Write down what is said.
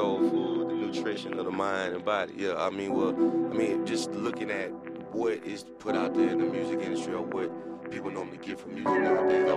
soul food, the nutrition of the mind and body. Yeah, I mean, well, I mean, just looking at what is put out there in the music industry or what people normally get from music nowadays,